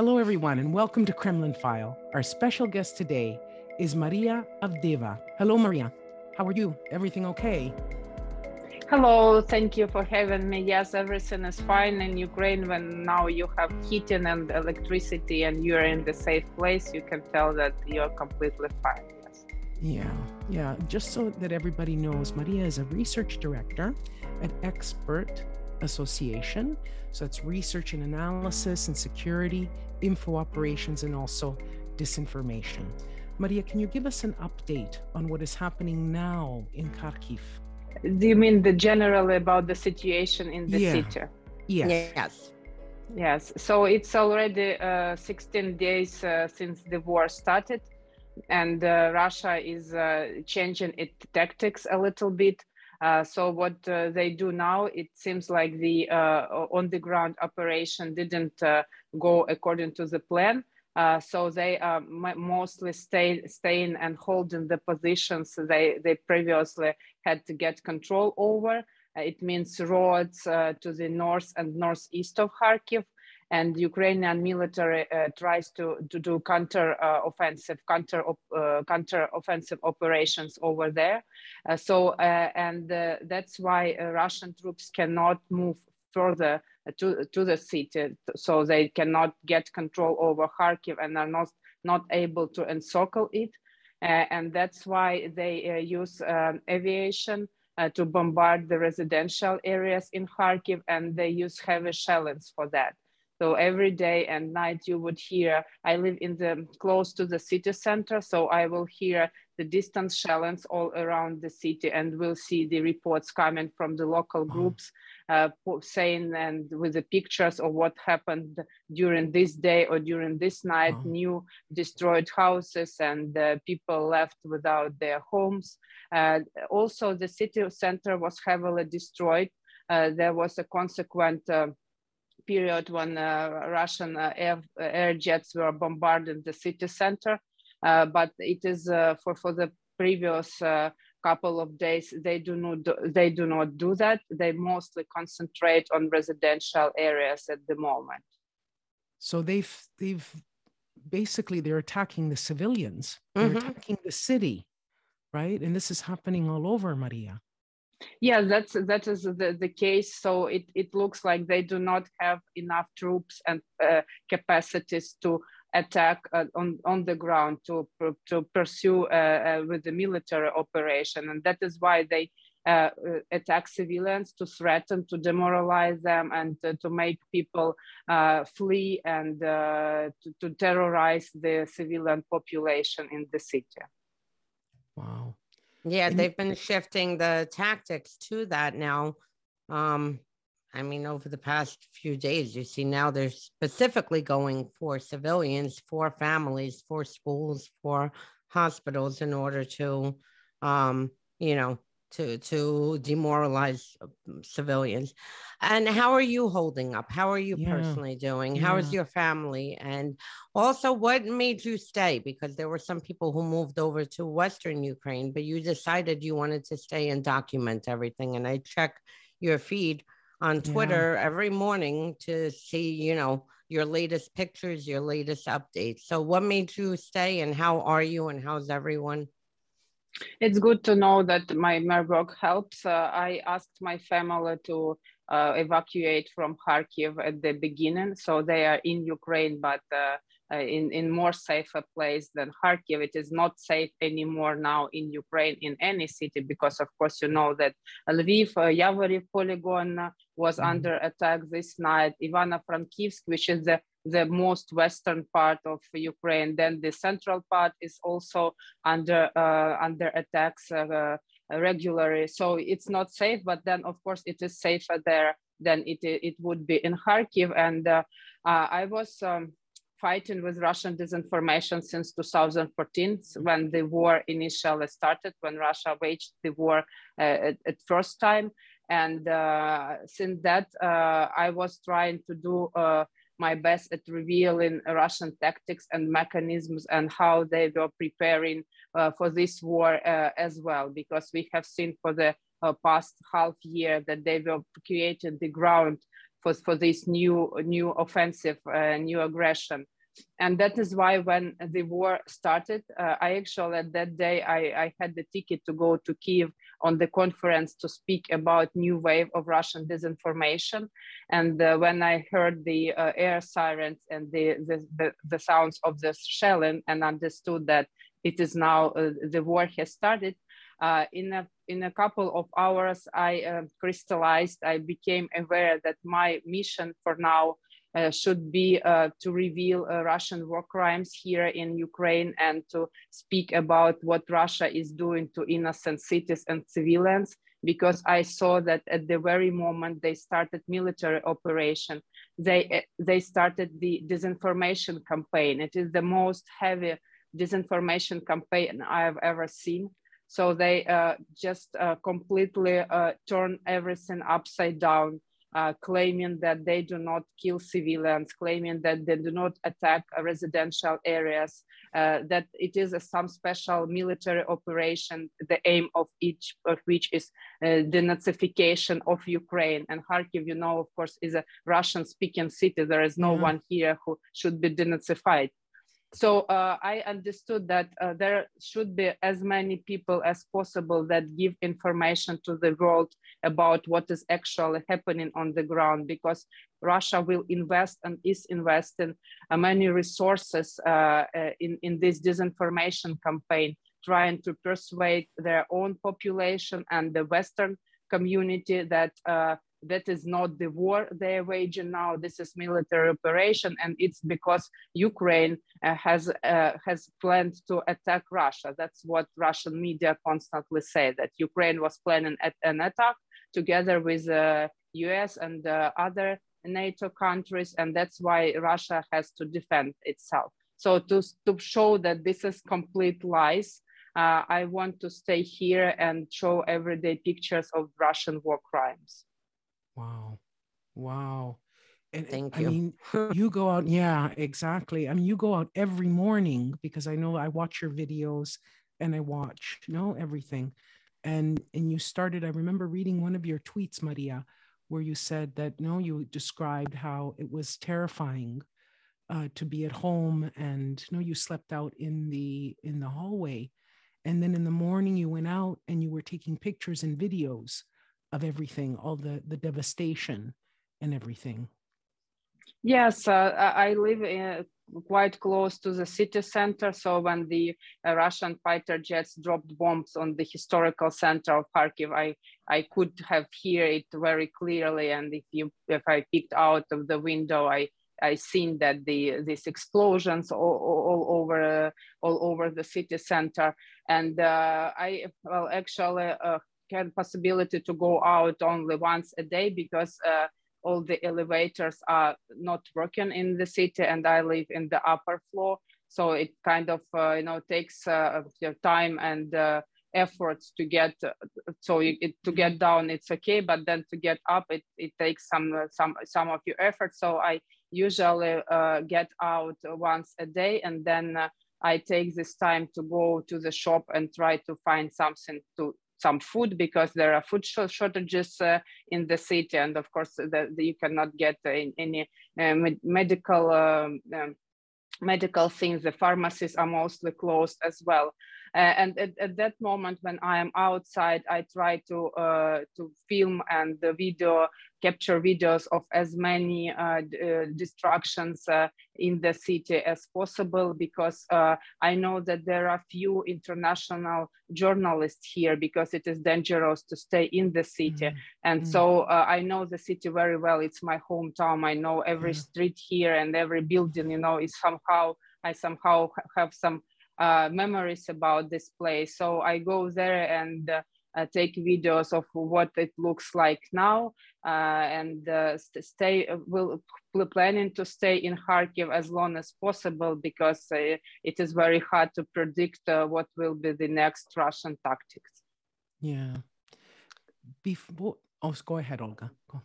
Hello, everyone, and welcome to Kremlin File. Our special guest today is Maria Avdeeva. Hello, Maria. How are you? Everything okay? Hello, thank you for having me. Yes, everything is fine in Ukraine. When now you have heating and electricity and you're in the safe place, you can tell that you're completely fine. Yes. Yeah, yeah. Just so that everybody knows, Maria is a research director at Expert Association. So it's research and analysis and security, info operations, and also disinformation. Maria, can you give us an update on what is happening now in Kharkiv? Do you mean the general about the situation in the Yeah. city? Yes. Yes. Yes. So it's already uh, 16 days uh, since the war started, and uh, Russia is uh, changing its tactics a little bit. Uh, so what uh, they do now, it seems like the uh, on-the-ground operation didn't uh, go according to the plan. Uh, so they m- mostly stay, staying and holding the positions they, they previously had to get control over. Uh, it means roads uh, to the north and northeast of Kharkiv. And Ukrainian military uh, tries to, to do counter uh, offensive, counter op- uh, counter offensive operations over there. Uh, so, uh, and uh, that's why uh, Russian troops cannot move further to, to the city. So they cannot get control over Kharkiv and are not, not able to encircle it. Uh, and that's why they uh, use um, aviation uh, to bombard the residential areas in Kharkiv, and they use heavy shellings for that. So every day and night you would hear. I live in the close to the city center, so I will hear the distance shellings all around the city, and we'll see the reports coming from the local groups uh, saying and with the pictures of what happened during this day or during this night, Wow. new destroyed houses and uh, people left without their homes. Uh, also, the city center was heavily destroyed. Uh, there was a consequent uh, period when uh, Russian uh, air, air jets were bombarding the city center. Uh, but it is uh, for, for the previous uh, couple of days, they do not do, they do not do that. They mostly concentrate on residential areas at the moment. So they've they've basically they're attacking the civilians. They're Mhm. attacking the city, right? And this is happening all over, Maria. Yeah, that's that is the, the case. So it, it looks like they do not have enough troops and uh, capacities to attack uh, on on the ground to to pursue uh, uh, with the military operation, and that is why they uh, uh, attack civilians to threaten, to demoralize them, and uh, to make people uh, flee and uh, to, to terrorize the civilian population in the city. Wow. Yeah, And- they've been shifting the tactics to that now. Um, I mean, over the past few days, you see now they're specifically going for civilians, for families, for schools, for hospitals in order to, um, you know, to to demoralize uh, civilians. And how are you holding up? How are you Yeah, personally doing? How is yeah. your family? And also, what made you stay? Because there were some people who moved over to Western Ukraine, but you decided you wanted to stay and document everything. And I check your feed on Yeah. Twitter every morning to see, you know, your latest pictures, your latest updates. So, what made you stay, and how are you, and how's everyone? It's good to know that my, my work helps. Uh, I asked my family to uh, evacuate from Kharkiv at the beginning, so they are in Ukraine, but uh, in in more safer place than Kharkiv. It is not safe anymore now in Ukraine in any city because, of course, you know that Lviv, uh, Yavoriv polygon uh, was Mhm. under attack this night. Ivano-Frankivsk, which is the the most western part of Ukraine. Then the central part is also under uh, under attacks uh, regularly. So it's not safe. But then, of course, it is safer there than it it would be in Kharkiv. And uh, uh, I was. Um, fighting with Russian disinformation since 2014 when the war initially started, when Russia waged the war uh, at, at first time. And uh, since that, uh, I was trying to do uh, my best at revealing Russian tactics and mechanisms and how they were preparing uh, for this war uh, as well, because we have seen for the past half year that they were creating the ground for, for this new new offensive, uh, new aggression. And that is why when the war started, uh, I actually at that day I, I had the ticket to go to Kiev on the conference to speak about new wave of Russian disinformation. And uh, when I heard the uh, air sirens and the, the, the, the, sounds of the shelling and understood that it is now uh, the war has started, uh, in a in a couple of hours, I uh, crystallized. I became aware that my mission for now uh, should be uh, to reveal uh, Russian war crimes here in Ukraine and to speak about what Russia is doing to innocent cities and civilians. Because I saw that at the very moment they started military operation, they they started the disinformation campaign. It is the most heavy disinformation campaign I have ever seen. So they uh, just uh, completely uh, turn everything upside down, uh, claiming that they do not kill civilians, claiming that they do not attack residential areas, uh, that it is a, some special military operation, the aim of each of which is uh, denazification of Ukraine. And Kharkiv, you know, of course, is a Russian speaking city. There is no yeah. one here who should be denazified. So uh, I understood that uh, there should be as many people as possible that give information to the world about what is actually happening on the ground because Russia will invest and is investing uh, many resources uh, uh, in, in this disinformation campaign, trying to persuade their own population and the Western community that uh, that is not the war they're waging now. This is military operation, and it's because Ukraine uh, has uh, has planned to attack Russia. That's what Russian media constantly say that Ukraine was planning an attack together with the uh, U.S. and uh, other NATO countries, and that's why Russia has to defend itself. So to to show that this is complete lies. Uh, I want to stay here and show everyday pictures of Russian war crimes. Wow. Wow. And Thank you. I mean, you go out. Yeah, exactly. I mean, you go out every morning because I know I watch your videos and I watch, you know, everything. And and you started, I remember reading one of your tweets, Maria, where you said that no, you described how it was terrifying uh, to be at home and you know you slept out in the in the hallway and then in the morning you went out and you were taking pictures and videos of everything, all the the devastation and everything. Yes, uh, I live in, quite close to the city center. So when the uh, Russian fighter jets dropped bombs on the historical center of Kharkiv, I, I could have hear it very clearly. And if you if I peeked out of the window, I I seen that the these explosions all, all over uh, all over the city center. And uh, I well actually uh, had possibility to go out only once a day because uh, all the elevators are not working in the city and I live in the upper floor. So it kind of, uh, you know, takes uh, your time and uh, efforts to get, so you, it, to get down, it's okay, but then to get up, it, it takes some, some, some of your effort. So I usually uh, get out once a day and then uh, I take this time to go to the shop and try to find something to some food because there are food shortages uh, in the city, and of course the, the, you cannot get any uh, medical um, um, medical things. The pharmacies are mostly closed as well. Uh, and at, at, that moment when I am outside, I try to uh, to film and the video capture videos of as many uh, uh destructions uh, in the city as possible because uh, I know that there are few international journalists here because it is dangerous to stay in the city. Mm -hmm. And mm -hmm. so I know the city very well. It's my hometown. I know every street here and every building, you know, is somehow, I somehow have some uh, memories about this place. So I go there and uh, uh, take videos of what it looks like now uh, and uh, st stay will planning to stay in Kharkiv as long as possible because uh, it is very hard to predict what will be the next Russian tactics. Yeah. Before, oh, go ahead, Olga. Go.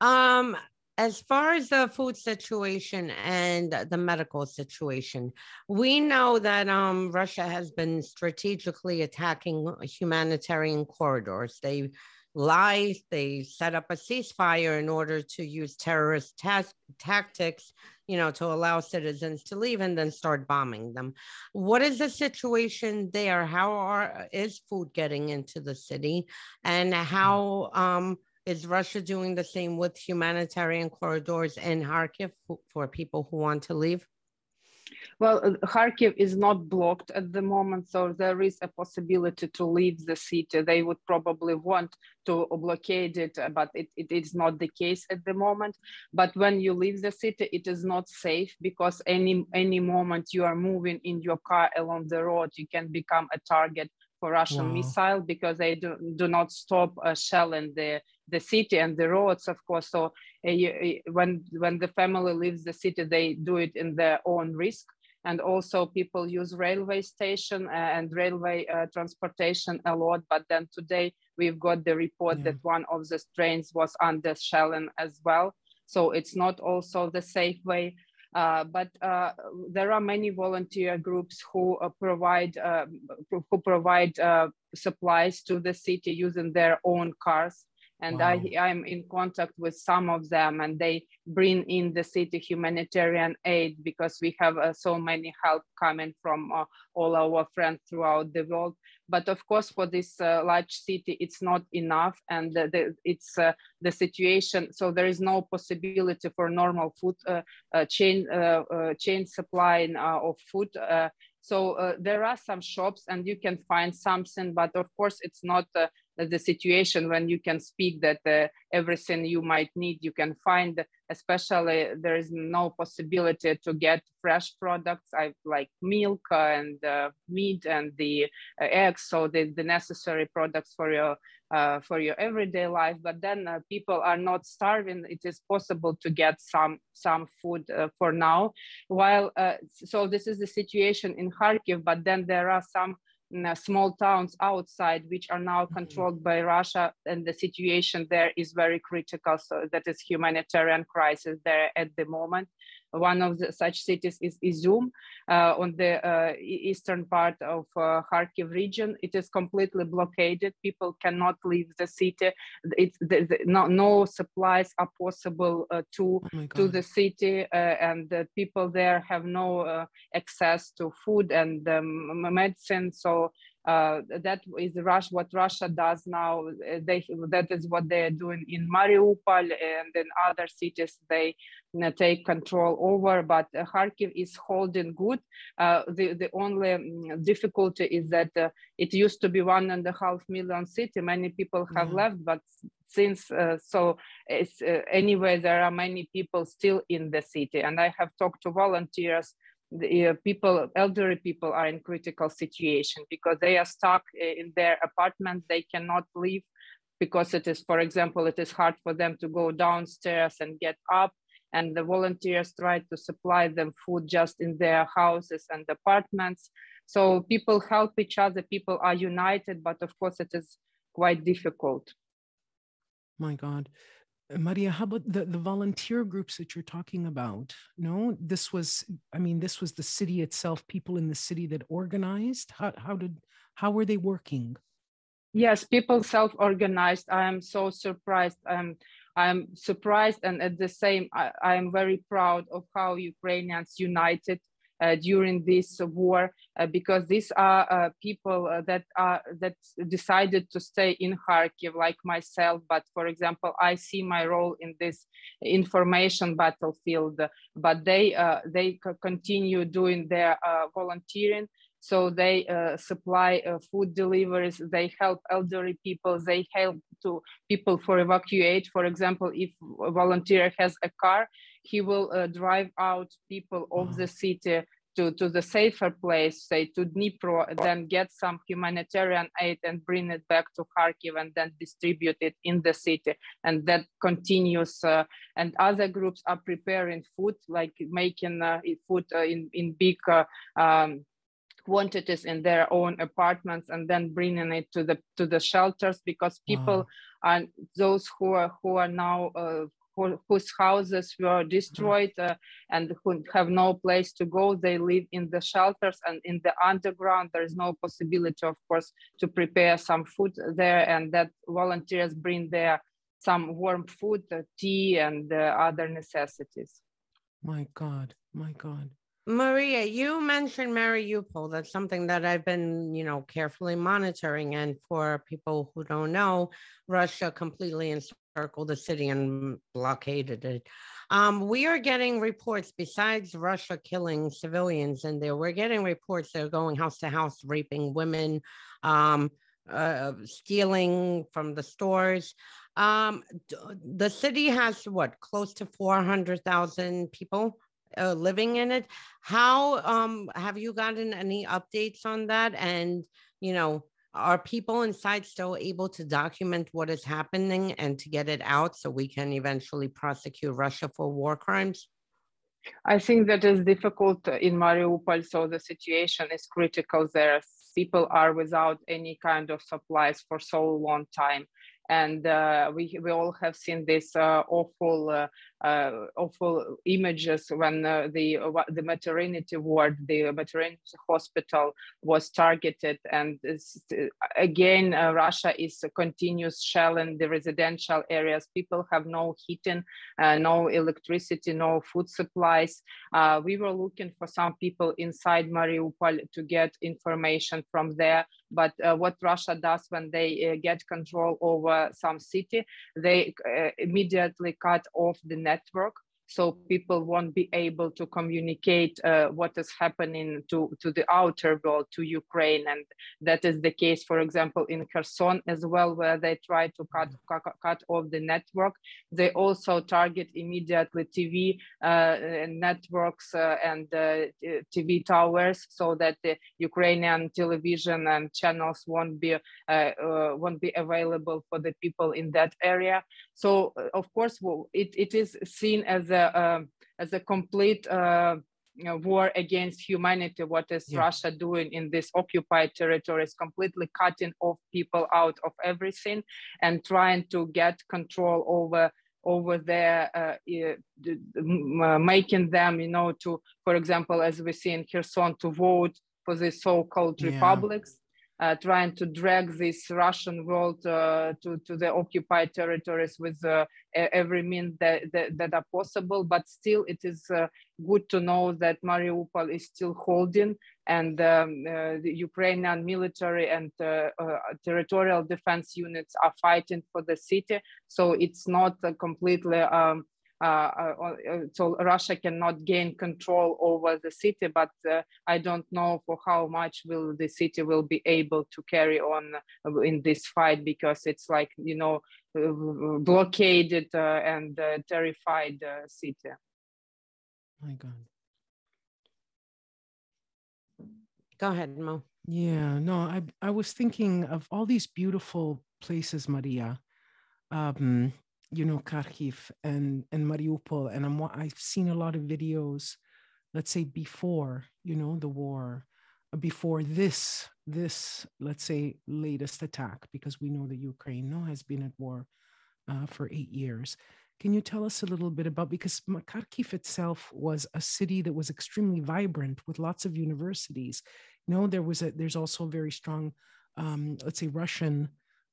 Um, as far as the food situation and the medical situation, we know that um, Russia has been strategically attacking humanitarian corridors. They lie. They set up a ceasefire in order to use terrorist ta- tactics, you know, to allow citizens to leave and then start bombing them. What is the situation there? How are is food getting into the city, and how um, is Russia doing the same with humanitarian corridors in Kharkiv for people who want to leave? Well, uh, Kharkiv is not blocked at the moment, so there is a possibility to leave the city. They would probably want to blockade it, uh, but it, it is not the case at the moment. But when you leave the city, it is not safe because any any moment you are moving in your car along the road, you can become a target for Russian wow. missile because they do, do not stop uh, shelling the the city and the roads, of course. So uh, you, when when the family leaves the city, they do it in their own risk. And also, people use railway station and railway uh, transportation a lot. But then today, we've got the report yeah. that one of the trains was under shelling as well. So it's not also the safe way. Uh, but uh, there are many volunteer groups who uh, provide uh, who provide uh, supplies to the city using their own cars and wow. I, I'm in contact with some of them and they bring in the city humanitarian aid because we have uh, so many help coming from uh, all our friends throughout the world but of course for this uh, large city it's not enough and the, the, it's uh, the situation so there is no possibility for normal food uh, uh, chain chain supply of food so there are some shops and you can find something but of course it's not the situation when you can speak that uh, everything you might need you can find especially there is no possibility to get fresh products I like milk and uh, meat and the uh, eggs so the, the necessary products for your uh, for your everyday life. But then uh, people are not starving. It is possible to get some some food uh, for now. While so this is the situation in kharkiv but then there are some small towns outside, which are now mm-hmm. controlled by Russia, and the situation there is very critical. So that is humanitarian crisis there at the moment. One of the, such cities is Izum uh, on the uh, eastern part of uh, Kharkiv region. It is completely blockaded. People cannot leave the city. It's the, the, no, no, supplies are possible uh, to oh to the city, uh, and the people there have no uh, access to food and um, medicine. So uh, that is Russia, what Russia does now. Uh, they that is what they are doing in Mariupol and in other cities. They you know, take control over, but uh, Kharkiv is holding good. Uh, the the only mm, difficulty is that uh, it used to be one and a half million city. Many people have mm-hmm. left, but since uh, so it's anyway there are many people still in the city, and I have talked to volunteers the uh, people, elderly people are in critical situation because they are stuck uh, in their apartment. They cannot leave because it is, for example, it is hard for them to go downstairs and get up. And the volunteers try to supply them food just in their houses and apartments. So people help each other, people are united, but of course it is quite difficult. My God. Maria, how about the, the volunteer groups that you're talking about? No, this was, I mean, this was the city itself, people in the city that organized. How, how did, how were they working? Yes, people self-organized. I am so surprised. I'm, I'm surprised and at the same, I, I am very proud of how Ukrainians united uh, during this war uh, because these are uh, people that are that decided to stay in Kharkiv like myself. But for example I see my role in this information battlefield. But they they continue doing their volunteering so they uh, supply uh, food deliveries they help elderly people they help to people for evacuate for example if a volunteer has a car he will uh, drive out people of the city to, to the safer place, say to Dnipro, then get some humanitarian aid and bring it back to Kharkiv and then distribute it in the city. And that continues. Uh, and other groups are preparing food, like making uh, food uh, in, in big uh, um, quantities in their own apartments and then bringing it to the to the shelters because people wow. are those who are who are now uh, who, whose houses were destroyed uh, and who have no place to go. They live in the shelters and in the underground. There is no possibility, of course, to prepare some food there, and that volunteers bring there some warm food, uh, tea, and uh, other necessities. My God, my God. Maria, you mentioned Mariupol. That's something that I've been, you know, carefully monitoring. And for people who don't know, Russia completely encircled the city and blockaded it. Um, we are getting reports, besides Russia killing civilians in there, we're getting reports they're going house to house, raping women, um, uh, stealing from the stores. Um, the city has what, close to 400,000 people? Uh, living in it. How um, have you gotten any updates on that? And, you know, are people inside still able to document what is happening and to get it out so we can eventually prosecute Russia for war crimes? I think that is difficult in Mariupol. So the situation is critical there. People are without any kind of supplies for so long time and uh, we we all have seen this uh, awful uh, Uh, awful uh, images when uh, the uh, the maternity ward, the maternity hospital was targeted, and again, uh, Russia is continuous shelling the residential areas. People have no heating, no electricity, no food supplies. we were looking for some people inside Mariupol to get information from there, but what Russia does when they get control over some city, they immediately cut off the network so people won't be able to communicate uh, what is happening to, to the outer world, to Ukraine. And that is the case, for example, in Kherson as well, where they try to cut, cut, cut off the network. They also target immediately TV uh, networks uh, and uh, TV towers so that the Ukrainian television and channels won't be, uh, uh, won't be available for the people in that area. So, of course, it, it is seen as a um, as a complete uh, you know, war against humanity. What is yeah. Russia doing in this occupied territories? Completely cutting off people out of everything and trying to get control over over there, uh, uh, making them, you know, to, for example, as we see in Kherson, to vote for the so-called yeah. republics uh, trying to drag this Russian world uh, to, to the occupied territories with uh, every means that, that, that, are possible. But still, it is uh, good to know that Mariupol is still holding and um, uh, the Ukrainian military and uh, territorial defense units are fighting for the city. So it's not completely um, Uh, uh, uh, so Russia cannot gain control over the city, but I don't know for how much will the city will be able to carry on in this fight because it's like you know blockaded and terrified city. My God. Go ahead, Mo. Yeah, no, I I was thinking of all these beautiful places, Maria. Um, you know, Kharkiv and, and Mariupol. And I'm, I've seen a lot of videos, let's say before, you know, the war, uh, before this, this, let's say, latest attack, because we know that Ukraine now has been at war uh, for eight years. Can you tell us a little bit about because Kharkiv itself was a city that was extremely vibrant with lots of universities. You know, there was a there's also a very strong, um, let's say, Russian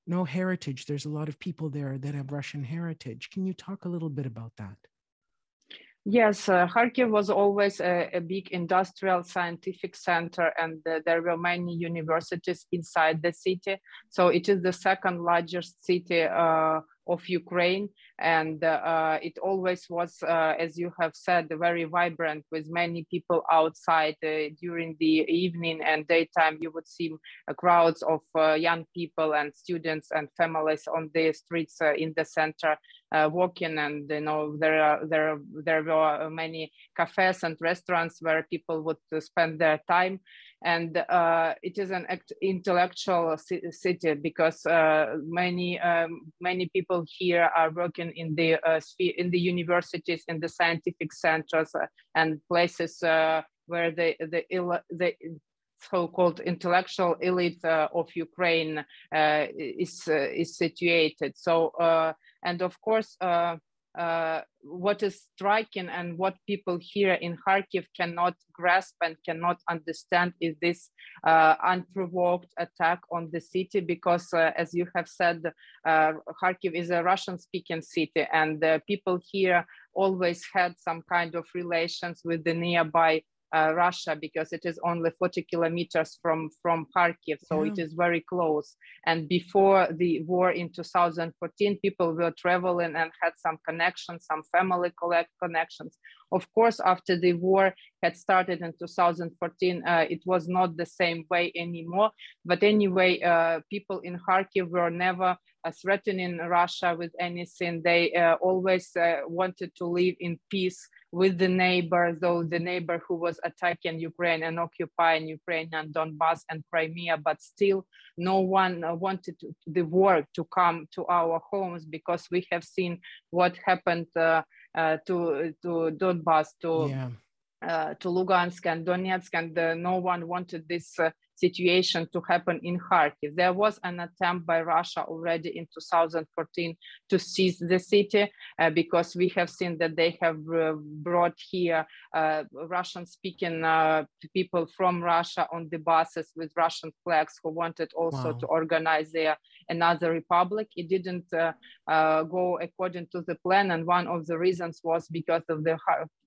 no heritage. There's a lot of people there that have Russian heritage. Can you talk a little bit about that? Yes, uh, Kharkiv was always a, a, big industrial scientific center, and uh, there were many universities inside the city. So it is the second largest city uh, of Ukraine. And uh, it always was, uh, as you have said, very vibrant with many people outside uh, during the evening and daytime. You would see crowds of young people and students and families on the streets in the center walking. And you know there are there there were many cafes and restaurants where people would spend their time and uh, it is an intellectual city because uh, many um, many people here are working in the uh, in the universities in the scientific centers uh, and places uh, where the the the so-called intellectual elite uh, of Ukraine is is situated. So and of course uh, what is striking and what people here in Kharkiv cannot grasp and cannot understand is this uh, unprovoked attack on the city because, uh, as you have said, uh, Kharkiv is a Russian-speaking city, and people here always had some kind of relations with the nearby uh, Russia because it is only 40 kilometers from, from Kharkiv, so yeah. it is very close. And before the war in 2014, people were traveling and had some connections, some family collect connections. Of course, after the war had started in 2014, uh, it was not the same way anymore. But anyway, uh, people in Kharkiv were never uh, threatening Russia with anything. They uh, always uh, wanted to live in peace with the neighbor, though the neighbor who was attacking Ukraine and occupying Ukraine and Donbass and Crimea, but still no one wanted to, the war to come to our homes because we have seen what happened uh, uh, to to Donbass, to yeah. Uh, to Lugansk and Donetsk, and uh, no one wanted this uh, situation to happen in Kharkiv. There was an attempt by Russia already in 2014 to seize the city uh, because we have seen that they have uh, brought here uh, Russian-speaking uh, people from Russia on the buses with Russian flags who wanted also wow. to organize there another republic. It didn't uh, uh, go according to the plan, and one of the reasons was because of the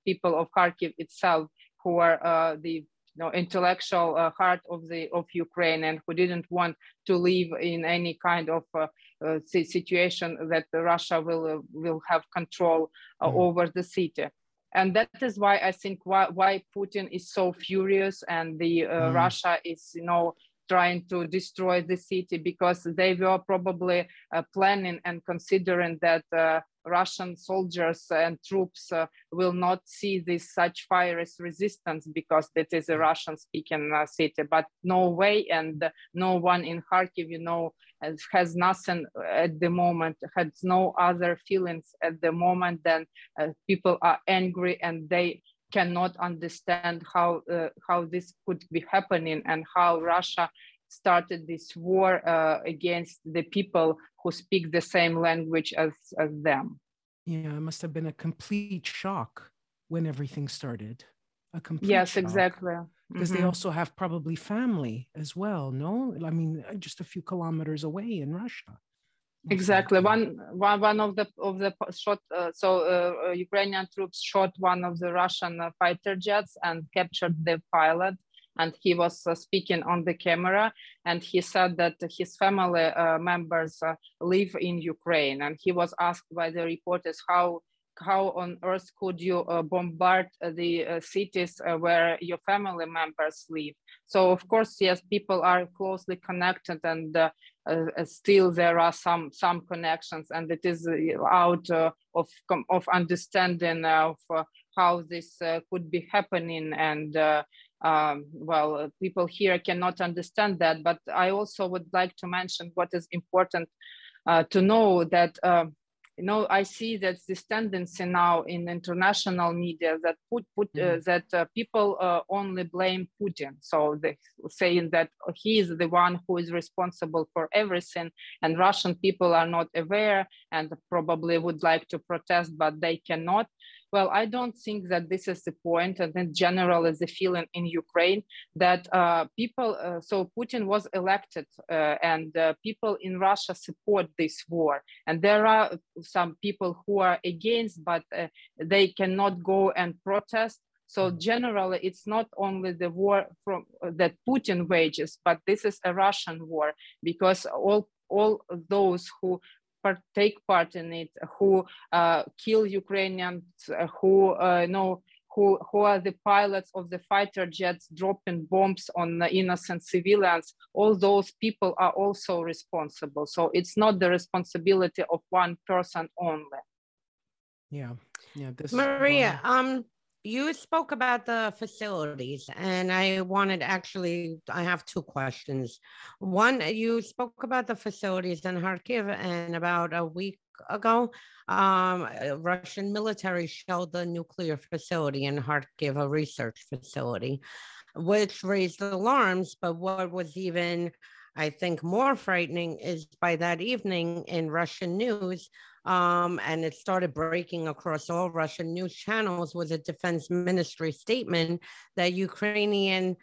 people of Kharkiv itself who are the know, intellectual uh, heart of the of Ukraine and who didn't want to live in any kind of uh, uh, situation that Russia will uh, will have control mm. over the city. And that is why I think why, why Putin is so furious and the mm. Russia is you know trying to destroy the city because they were probably uh, planning and considering that uh, Russian soldiers and troops uh, will not see this such fire resistance because it is a Russian speaking uh, city, but no way. And no one in Kharkiv, you know, has, nothing at the moment, has no other feelings at the moment than uh, people are angry and they cannot understand how uh, how this could be happening and how Russia started this war uh, against the people who speak the same language as, as them. Yeah, it must have been a complete shock when everything started. A complete yes, shock. exactly. Because mm-hmm. they also have probably family as well. No, I mean, uh, just a few kilometers away in Russia. Exactly. One, one, one of the of the shot. Uh, so uh, uh, Ukrainian troops shot one of the Russian uh, fighter jets and captured the pilot and he was uh, speaking on the camera and he said that his family uh, members uh, live in Ukraine and he was asked by the reporters how how on earth could you uh, bombard the uh, cities uh, where your family members live so of course yes people are closely connected and still there are some some connections and it is out of of understanding of how this could be happening and um, well, uh, people here cannot understand that. But I also would like to mention what is important uh, to know that, uh, you know, I see that this tendency now in international media that put, put uh, mm. that uh, people uh, only blame Putin. So they saying that he is the one who is responsible for everything, and Russian people are not aware and probably would like to protest, but they cannot. Well, I don't think that this is the point, and in general is the feeling in Ukraine that uh, people. Uh, so Putin was elected, uh, and uh, people in Russia support this war, and there are some people who are against, but uh, they cannot go and protest. So mm-hmm. generally, it's not only the war from uh, that Putin wages, but this is a Russian war because all all those who part, take part in it, who uh, kill Ukrainians, uh, who uh, know who, who are the pilots of the fighter jets dropping bombs on innocent civilians, all those people are also responsible. So it's not the responsibility of one person only. Yeah, yeah. This Maria, um, you spoke about the facilities, and I wanted actually, I have two questions. One, you spoke about the facilities in Kharkiv, and about a week ago, um, Russian military shelled the nuclear facility in Kharkiv, a research facility, which raised alarms. But what was even I think more frightening is by that evening in Russian news, um, and it started breaking across all Russian news channels, was a defense ministry statement that Ukrainian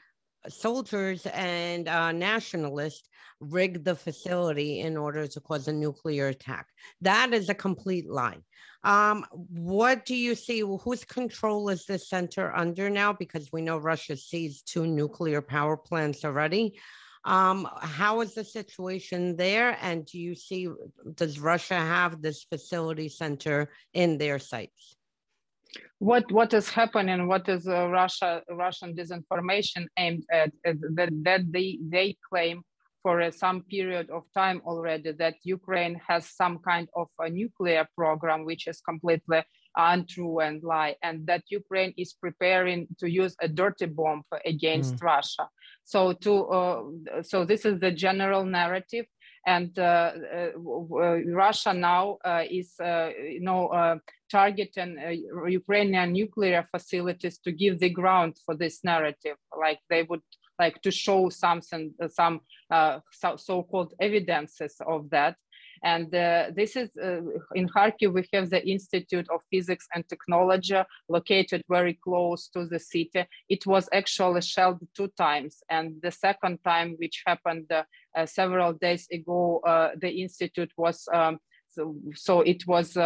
soldiers and uh, nationalists rigged the facility in order to cause a nuclear attack. That is a complete lie. Um, what do you see? Whose control is this center under now? Because we know Russia seized two nuclear power plants already. Um, how is the situation there? And do you see, does Russia have this facility center in their sights? What what is happening? What is uh, Russia Russian disinformation aimed at? that that they they claim for uh, some period of time already that Ukraine has some kind of a nuclear program, which is completely untrue and lie, and that Ukraine is preparing to use a dirty bomb against mm. Russia. So to uh, so this is the general narrative, and uh, uh, uh Russia now uh, is you know targeting Ukrainian nuclear facilities to give the ground for this narrative, like they would like to show something, some uh, so-called evidences of that. And uh, this is uh, in Kharkiv, we have the Institute of Physics and Technology located very close to the city. It was actually shelled two times. And the second time, which happened uh, uh, several days ago, uh, the Institute was um, so, so, it was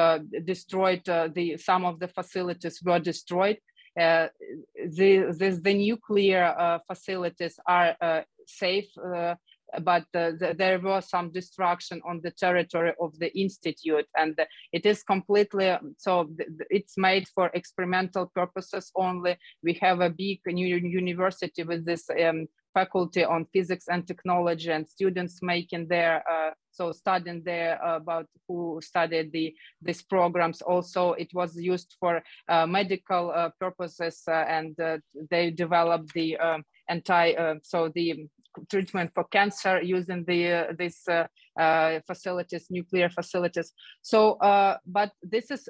destroyed. the some of the facilities were destroyed, uh, the, the, the nuclear uh, facilities are uh, safe, but the, there was some destruction on the territory of the institute and it is completely so it's made for experimental purposes only. We have a big new university with this um, faculty on physics and technology and students making their uh, so studying there about who studied the these programs. Also it was used for uh, medical uh, purposes uh, and uh, they developed the um, anti uh, so the treatment for cancer using the uh, these uh, uh, facilities, nuclear facilities. So, but this is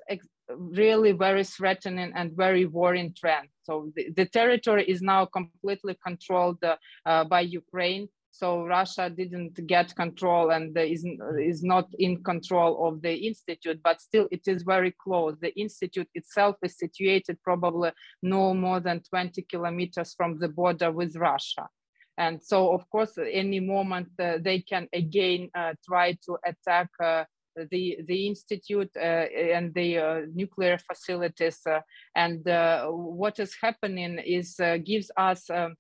really very threatening and very worrying trend. So the, the territory is now completely controlled by Ukraine. So Russia didn't get control and is, is not in control of the institute, but still it is very close. The institute itself is situated probably no more than 20 kilometers from the border with Russia. And so, of course, any moment uh, they can again uh, try to attack uh, the the institute uh, and the uh, nuclear facilities. Uh, and what is happening is gives us. Um,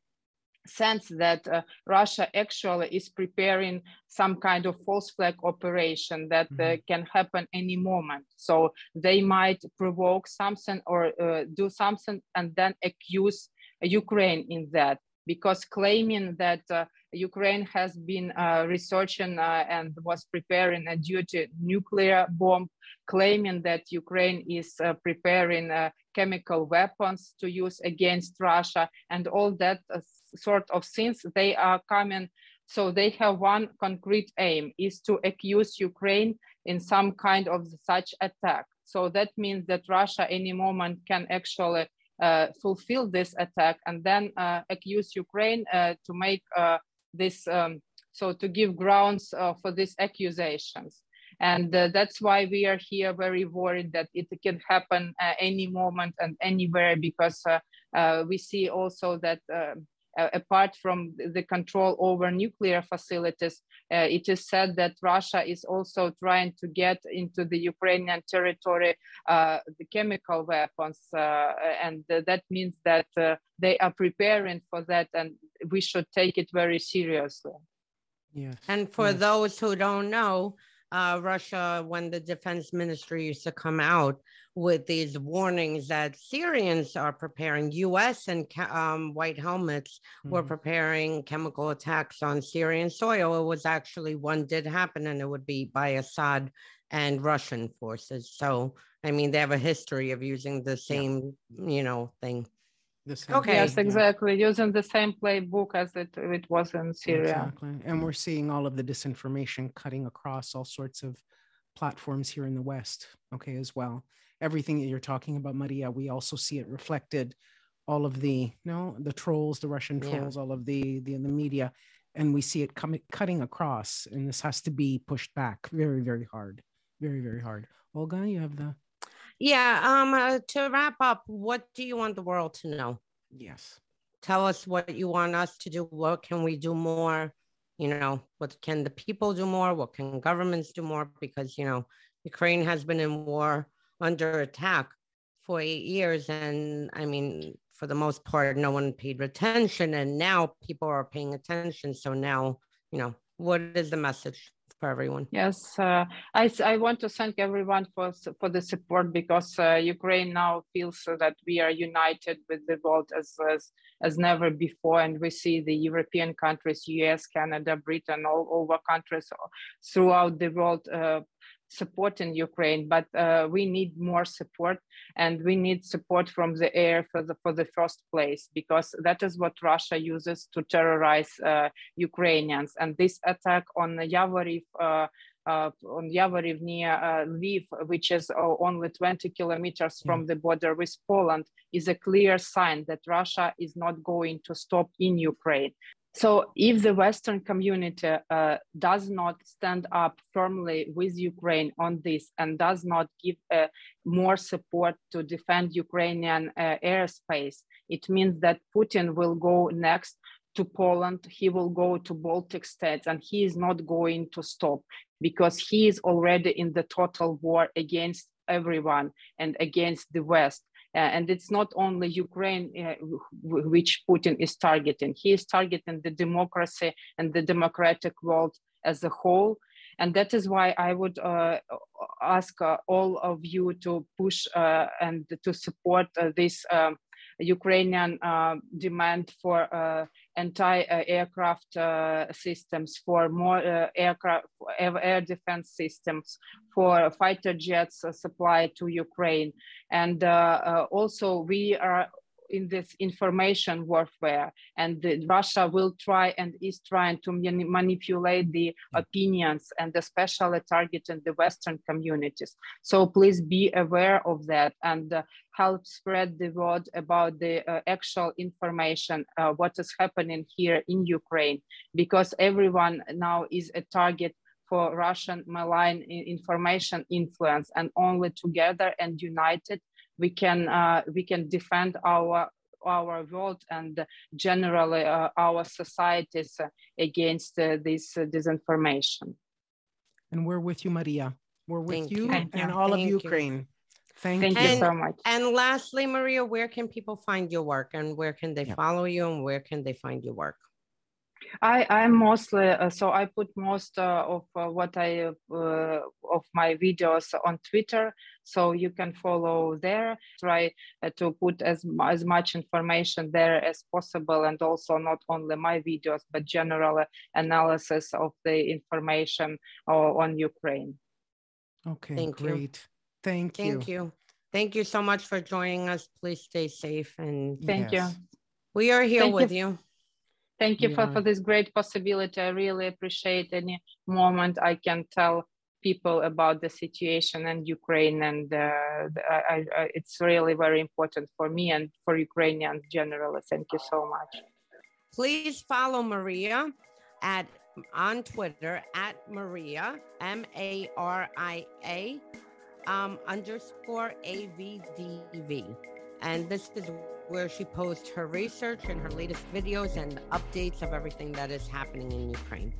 sense that uh, Russia actually is preparing some kind of false flag operation that uh, mm-hmm. can happen any moment. So they might provoke something or uh, do something and then accuse Ukraine in that because claiming that uh, Ukraine has been uh, researching uh, and was preparing a duty nuclear bomb, claiming that Ukraine is uh, preparing uh, chemical weapons to use against Russia, and all that uh, sort of things, they are coming. So they have one concrete aim is to accuse Ukraine in some kind of such attack. So that means that Russia any moment can actually uh, fulfill this attack and then uh, accuse Ukraine uh, to make this, um, so to give grounds for these accusations. And that's why we are here very worried that it can happen any moment and anywhere because we see also that uh, apart from the control over nuclear facilities, uh, it is said that Russia is also trying to get into the Ukrainian territory uh, the chemical weapons, uh, and that means that uh, they are preparing for that, and we should take it very seriously. Yes. And for yes. those who don't know, uh, Russia, when the defense ministry used to come out with these warnings that Syrians are preparing, US and um, white helmets mm-hmm. were preparing chemical attacks on Syrian soil. It was actually one did happen, and it would be by Assad and Russian forces. So, I mean, they have a history of using the same, yeah. you know, thing. Okay. Yes, exactly. Using the same playbook as it, it was in Syria. Exactly. And we're seeing all of the disinformation cutting across all sorts of platforms here in the West, okay, as well. Everything that you're talking about, Maria, we also see it reflected all of the you know the trolls the russian trolls yeah. all of the, the the media and we see it coming cutting across and this has to be pushed back very very hard very very hard olga you have the yeah um uh, to wrap up what do you want the world to know? Yes. Tell us what you want us to do. What can we do more? You know what can the people do more? What can governments do more? Because you know ukraine has been in war under attack for eight years and i mean for the most part no one paid attention and now people are paying attention. So now you know what is the message for everyone. Yes uh, I, I want to thank everyone for for the support because uh, ukraine now feels that we are united with the world as, as as never before and we see the european countries us canada britain all over countries throughout the world uh, supporting Ukraine, but uh, we need more support and we need support from the air for the, for the first place, because that is what Russia uses to terrorize uh, Ukrainians. And this attack on Yavoriv, uh, uh, on Yavoriv near uh, Lviv, which is uh, only 20 kilometers from mm. the border with Poland, is a clear sign that Russia is not going to stop in Ukraine. So, if the Western community uh, does not stand up firmly with Ukraine on this and does not give uh, more support to defend Ukrainian uh, airspace, it means that Putin will go next to Poland, he will go to Baltic states, and he is not going to stop because he is already in the total war against everyone and against the West. Uh, and it's not only Ukraine uh, which Putin is targeting. He is targeting the democracy and the democratic world as a whole. And that is why I would uh, ask uh, all of you to push uh, and to support uh, this um, Ukrainian demand for anti-aircraft uh, systems, for more uh, aircraft, air defense systems, for fighter jets uh, supply to Ukraine. And also we are in this information warfare and the, russia will try and is trying to manipulate the mm. opinions and especially targeting the western communities so please be aware of that and uh, help spread the word about the uh, actual information uh, what is happening here in ukraine because everyone now is a target for Russian malign information influence, and only together and united we can uh, we can defend our our world and generally uh, our societies against uh, this uh, disinformation. And we're with you, Maria. We're with Thank you, you. and all Thank of you. Ukraine. Thank, Thank you. you so much. And lastly, Maria, where can people find your work and where can they Yeah. follow you and where can they find your work? I I'm mostly uh, so I put most uh, of uh, what I uh, of my videos on Twitter, so you can follow there. Try uh, to put as as much information there as possible, and also not only my videos but general analysis of the information uh, on Ukraine. Okay, Thank you. Thank you. Thank you. Thank you so much for joining us. Please stay safe and Thank you. We are here Thank you. with you. Thank you for, Yeah. for this great possibility. I really appreciate any moment I can tell people about the situation and Ukraine, and uh, I, I, I- it's really very important for me and for Ukrainians generally. Thank you so much. Please follow Maria at on Twitter at Maria M A R I A um, underscore A V D V, and this is where she posts her research and her latest videos and updates of everything that is happening in Ukraine.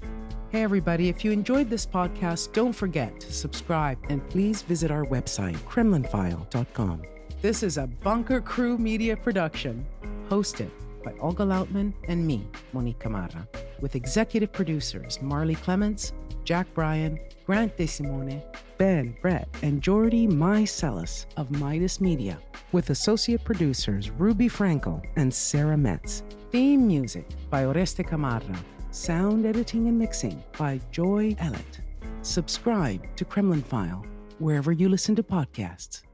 Hey, everybody, if you enjoyed this podcast, don't forget to subscribe and please visit our website, kremlinfile.com. This is a Bunker Crew Media production hosted by Olga Lautman and me, Monique Camarra, with executive producers Marley Clements, Jack Bryan, Grant DeSimone, Ben Brett, and Jordy Mycelis of Midas Media, with associate producers Ruby Frankel and Sarah Metz. Theme music by Oreste Camarra. Sound editing and mixing by Joy Ellett. Subscribe to Kremlin File wherever you listen to podcasts.